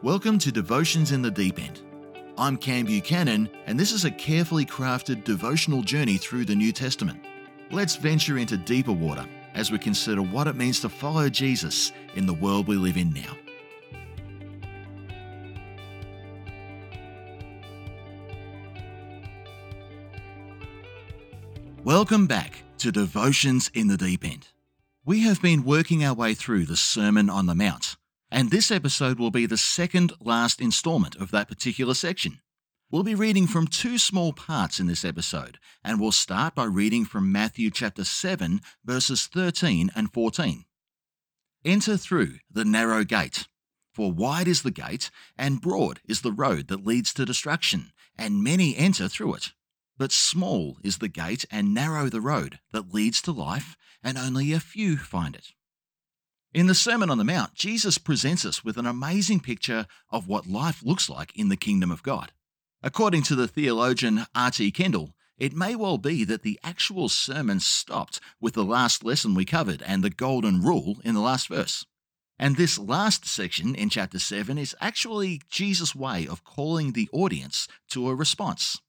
Welcome to Devotions in the Deep End. I'm Cam Buchanan, and this is a carefully crafted devotional journey through the New Testament. Let's venture into deeper water as we consider what it means to follow Jesus in the world we live in now. Welcome back to Devotions in the Deep End. We have been working our way through the Sermon on the Mount, and this episode will be the second last installment of that particular section. We'll be reading from two small parts in this episode, and we'll start by reading from Matthew chapter 7, verses 13 and 14. Enter through the narrow gate, for wide is the gate, and broad is the road that leads to destruction, and many enter through it. But small is the gate, and narrow the road that leads to life, and only a few find it. In the Sermon on the Mount, Jesus presents us with an amazing picture of what life looks like in the kingdom of God. According to the theologian R.T. Kendall, it may well be that the actual sermon stopped with the last lesson we covered and the golden rule in the last verse. And this last section in chapter 7 is actually Jesus' way of calling the audience to a response.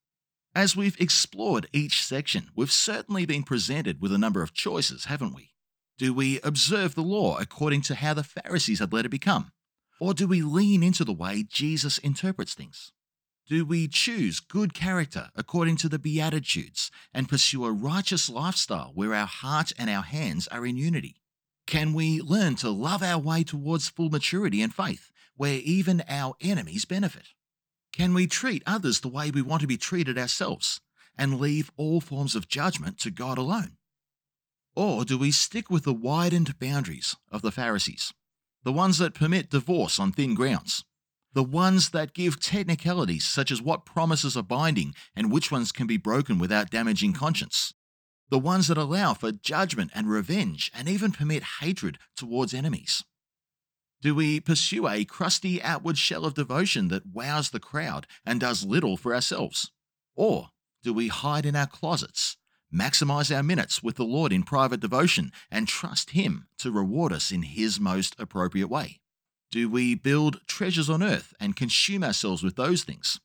As we've explored each section, we've certainly been presented with a number of choices, haven't we? Do we observe the law according to how the Pharisees had let it become? Or do we lean into the way Jesus interprets things? Do we choose good character according to the Beatitudes and pursue a righteous lifestyle where our heart and our hands are in unity? Can we learn to love our way towards full maturity and faith, where even our enemies benefit? Can we treat others the way we want to be treated ourselves and leave all forms of judgment to God alone? Or do we stick with the widened boundaries of the Pharisees, the ones that permit divorce on thin grounds, the ones that give technicalities such as what promises are binding and which ones can be broken without damaging conscience, the ones that allow for judgment and revenge and even permit hatred towards enemies? Do we pursue a crusty outward shell of devotion that wows the crowd and does little for ourselves? Or do we hide in our closets maximize our minutes with the Lord in private devotion, and trust Him to reward us in His most appropriate way? Do we build treasures on earth and consume ourselves with those things?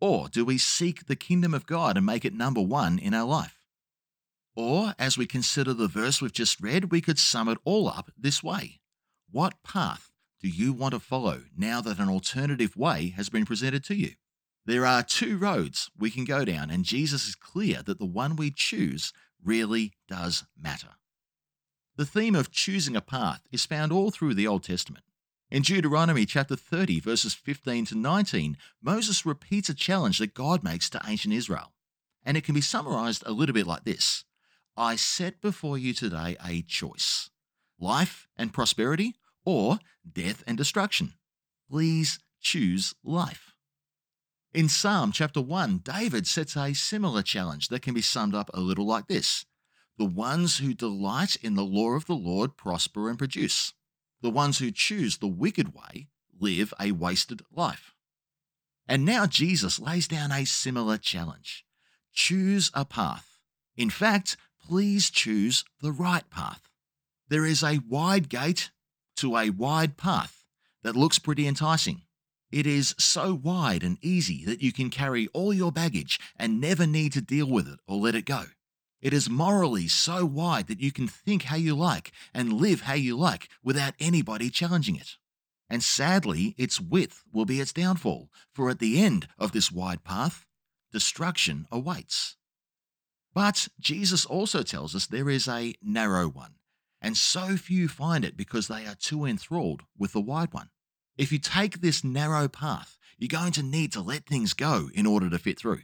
Or do we seek the kingdom of God and make it number one in our life? Or, as we consider the verse we've just read, we could sum it all up this way What path do you want to follow now that an alternative way has been presented to you? There are two roads we can go down, and Jesus is clear that the one we choose really does matter. The theme of choosing a path is found all through the Old Testament. In Deuteronomy chapter 30, verses 15 to 19, Moses repeats a challenge that God makes to ancient Israel. And it can be summarized a little bit like this I set before you today a choice life and prosperity, or death and destruction. Please choose life. In Psalm chapter 1, David sets a similar challenge that can be summed up a little like this The ones who delight in the law of the Lord prosper and produce. The ones who choose the wicked way live a wasted life. And now Jesus lays down a similar challenge choose a path. In fact, please choose the right path. There is a wide gate to a wide path that looks pretty enticing. It is so wide and easy that you can carry all your baggage and never need to deal with it or let it go. It is morally so wide that you can think how you like and live how you like without anybody challenging it. And sadly, its width will be its downfall, for at the end of this wide path, destruction awaits. But Jesus also tells us there is a narrow one, and so few find it because they are too enthralled with the wide one. If you take this narrow path, you're going to need to let things go in order to fit through.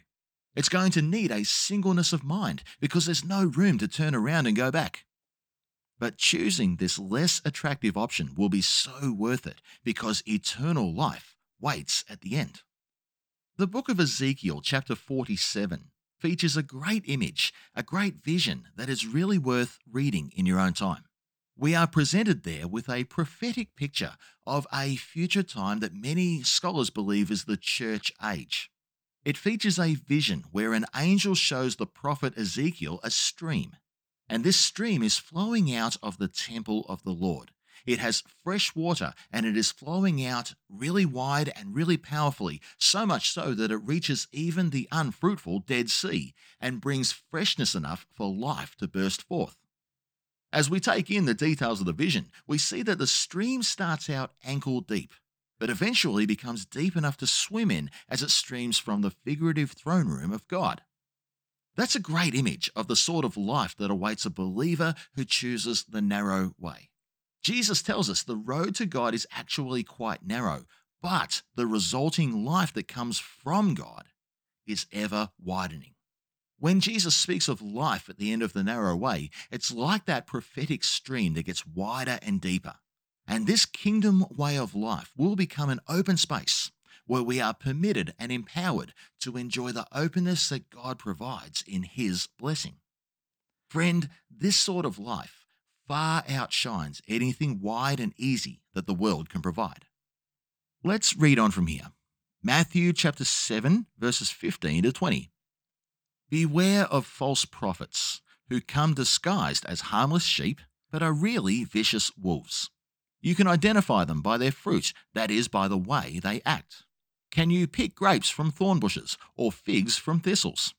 It's going to need a singleness of mind because there's no room to turn around and go back. But choosing this less attractive option will be so worth it because eternal life waits at the end. The book of Ezekiel, chapter 47, features a great image, a great vision that is really worth reading in your own time we are presented there with a prophetic picture of a future time that many scholars believe is the church age. It features a vision where an angel shows the prophet Ezekiel a stream, and this stream is flowing out of the temple of the Lord, It has fresh water and it is flowing out really wide and really powerfully, so much so that it reaches even the unfruitful Dead Sea and brings freshness enough for life to burst forth. As we take in the details of the vision, we see that the stream starts out ankle deep, but eventually becomes deep enough to swim in as it streams from the figurative throne room of God. That's a great image of the sort of life that awaits a believer who chooses the narrow way. Jesus tells us the road to God is actually quite narrow, but the resulting life that comes from God is ever widening. When Jesus speaks of life at the end of the narrow way, it's like that prophetic stream that gets wider and deeper. And this kingdom way of life will become an open space where we are permitted and empowered to enjoy the openness that God provides in His blessing. Friend, this sort of life far outshines anything wide and easy that the world can provide. Let's read on from here. Matthew chapter 7, verses 15 to 20. Beware of false prophets who come disguised as harmless sheep, but are really vicious wolves. You can identify them by their fruit, that is, by the way they act. Can you pick grapes from thorn bushes or figs from thistles?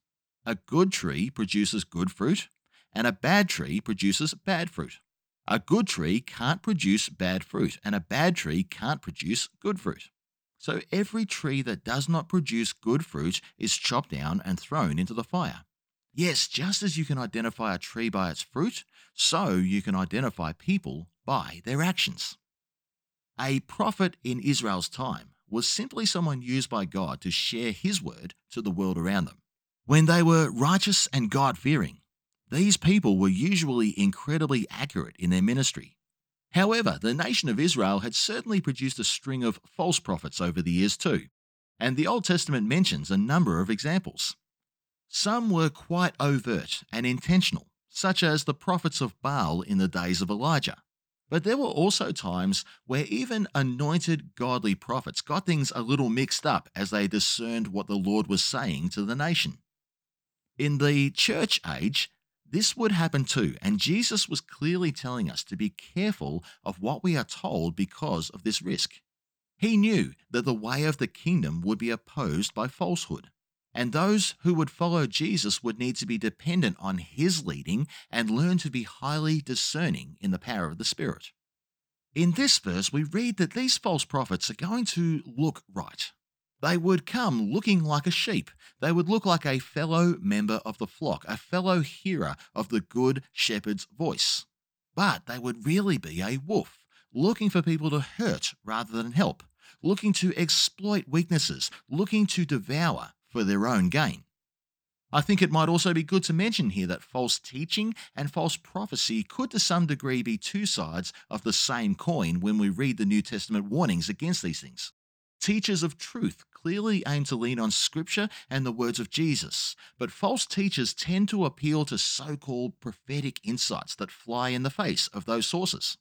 A good tree produces good fruit, and a bad tree produces bad fruit. A good tree can't produce bad fruit, and a bad tree can't produce good fruit. So every tree that does not produce good fruit is chopped down and thrown into the fire. Yes, just as you can identify a tree by its fruit, so you can identify people by their actions. A prophet in Israel's time was simply someone used by God to share his word to the world around them. When they were righteous and God fearing, these people were usually incredibly accurate in their ministry. However, the nation of Israel had certainly produced a string of false prophets over the years too, and the Old Testament mentions a number of examples. Some were quite overt and intentional, such as the prophets of Baal in the days of Elijah. But there were also times where even anointed godly prophets got things a little mixed up as they discerned what the Lord was saying to the nation. In the church age, this would happen too, and Jesus was clearly telling us to be careful of what we are told because of this risk. He knew that the way of the kingdom would be opposed by falsehood. And those who would follow Jesus would need to be dependent on his leading and learn to be highly discerning in the power of the Spirit. In this verse, we read that these false prophets are going to look right. They would come looking like a sheep. They would look like a fellow member of the flock, a fellow hearer of the good shepherd's voice. But they would really be a wolf, looking for people to hurt rather than help, looking to exploit weaknesses, looking to devour for their own gain. I think it might also be good to mention here that false teaching and false prophecy could to some degree be two sides of the same coin when we read the New Testament warnings against these things. Teachers of truth clearly aim to lean on Scripture and the words of Jesus, but false teachers tend to appeal to so called prophetic insights that fly in the face of those sources.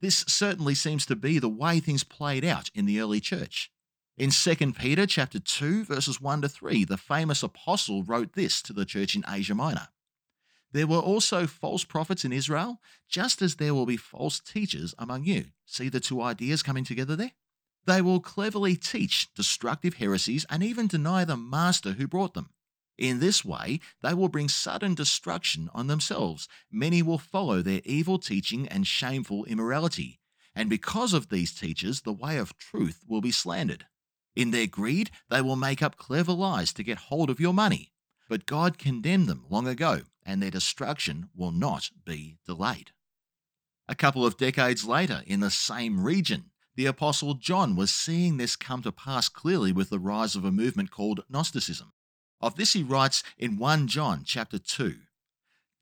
This certainly seems to be the way things played out in the early church. In 2 Peter chapter 2 verses 1 to 3, the famous apostle wrote this to the church in Asia Minor. There were also false prophets in Israel, just as there will be false teachers among you. See the two ideas coming together there? They will cleverly teach destructive heresies and even deny the master who brought them. In this way, they will bring sudden destruction on themselves. Many will follow their evil teaching and shameful immorality. And because of these teachers, the way of truth will be slandered. In their greed, they will make up clever lies to get hold of your money. But God condemned them long ago, and their destruction will not be delayed. A couple of decades later, in the same region, the Apostle John was seeing this come to pass clearly with the rise of a movement called Gnosticism. Of this he writes in 1 John chapter 2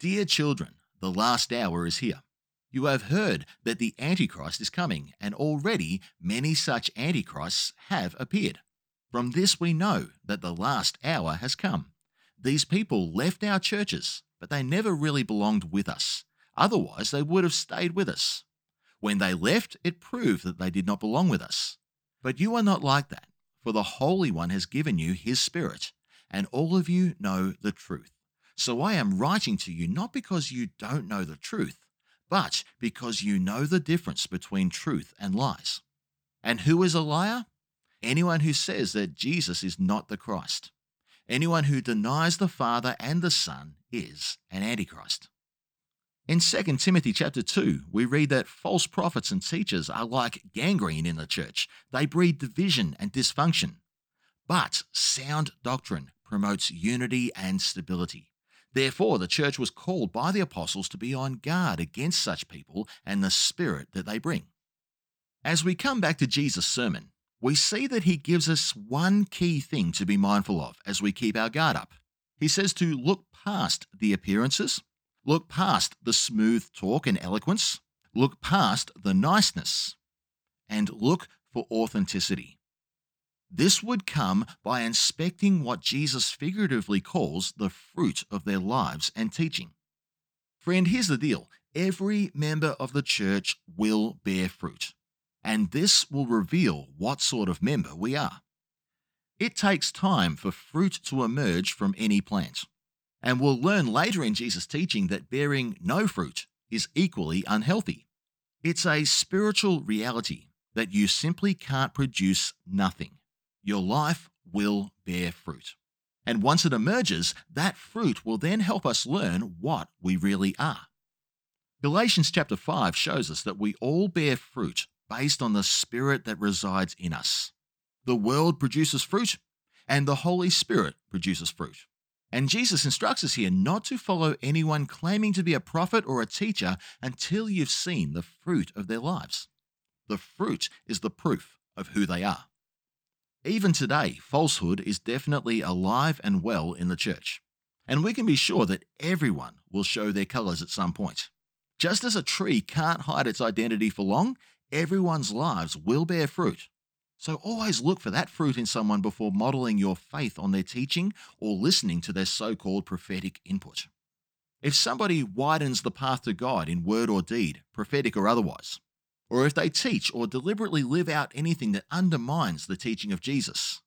Dear children, the last hour is here. You have heard that the Antichrist is coming, and already many such Antichrists have appeared. From this we know that the last hour has come. These people left our churches, but they never really belonged with us. Otherwise, they would have stayed with us. When they left, it proved that they did not belong with us. But you are not like that, for the Holy One has given you his Spirit, and all of you know the truth. So I am writing to you not because you don't know the truth but because you know the difference between truth and lies. And who is a liar? Anyone who says that Jesus is not the Christ. Anyone who denies the Father and the Son is an antichrist. In 2 Timothy chapter 2, we read that false prophets and teachers are like gangrene in the church. They breed division and dysfunction. But sound doctrine promotes unity and stability. Therefore, the church was called by the apostles to be on guard against such people and the spirit that they bring. As we come back to Jesus' sermon, we see that he gives us one key thing to be mindful of as we keep our guard up. He says to look past the appearances, look past the smooth talk and eloquence, look past the niceness, and look for authenticity. This would come by inspecting what Jesus figuratively calls the fruit of their lives and teaching. Friend, here's the deal every member of the church will bear fruit, and this will reveal what sort of member we are. It takes time for fruit to emerge from any plant, and we'll learn later in Jesus' teaching that bearing no fruit is equally unhealthy. It's a spiritual reality that you simply can't produce nothing your life will bear fruit. And once it emerges, that fruit will then help us learn what we really are. Galatians chapter 5 shows us that we all bear fruit based on the Spirit that resides in us. The world produces fruit, and the Holy Spirit produces fruit. And Jesus instructs us here not to follow anyone claiming to be a prophet or a teacher until you've seen the fruit of their lives. The fruit is the proof of who they are. Even today, falsehood is definitely alive and well in the church. And we can be sure that everyone will show their colours at some point. Just as a tree can't hide its identity for long, everyone's lives will bear fruit. So always look for that fruit in someone before modeling your faith on their teaching or listening to their so called prophetic input. If somebody widens the path to God in word or deed, prophetic or otherwise, or if they teach or deliberately live out anything that undermines the teaching of Jesus.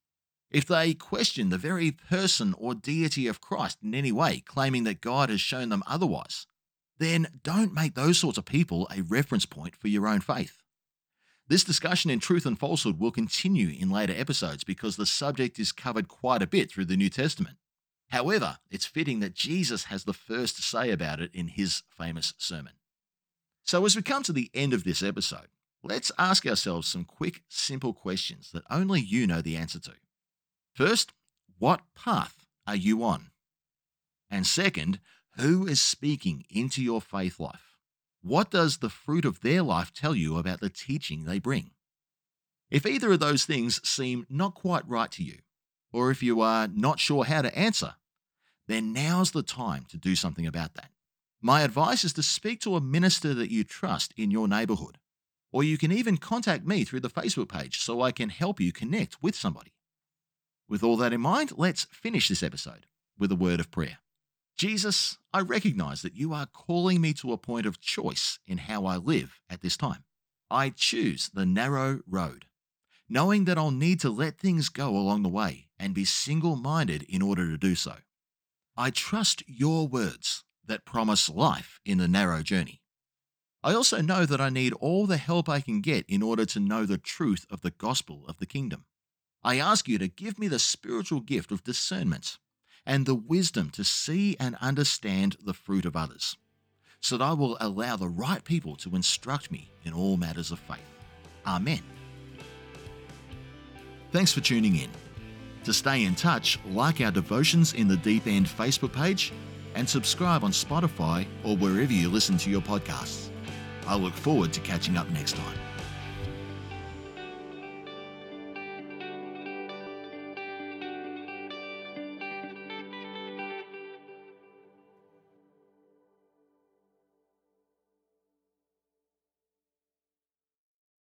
If they question the very person or deity of Christ in any way, claiming that God has shown them otherwise, then don't make those sorts of people a reference point for your own faith. This discussion in truth and falsehood will continue in later episodes because the subject is covered quite a bit through the New Testament. However, it's fitting that Jesus has the first to say about it in his famous sermon. So, as we come to the end of this episode, let's ask ourselves some quick, simple questions that only you know the answer to. First, what path are you on? And second, who is speaking into your faith life? What does the fruit of their life tell you about the teaching they bring? If either of those things seem not quite right to you, or if you are not sure how to answer, then now's the time to do something about that. My advice is to speak to a minister that you trust in your neighborhood. Or you can even contact me through the Facebook page so I can help you connect with somebody. With all that in mind, let's finish this episode with a word of prayer. Jesus, I recognize that you are calling me to a point of choice in how I live at this time. I choose the narrow road, knowing that I'll need to let things go along the way and be single minded in order to do so. I trust your words that promise life in the narrow journey. I also know that I need all the help I can get in order to know the truth of the gospel of the kingdom. I ask you to give me the spiritual gift of discernment and the wisdom to see and understand the fruit of others, so that I will allow the right people to instruct me in all matters of faith. Amen. Thanks for tuning in. To stay in touch, like our Devotions in the Deep End Facebook page and subscribe on Spotify or wherever you listen to your podcasts. I look forward to catching up next time.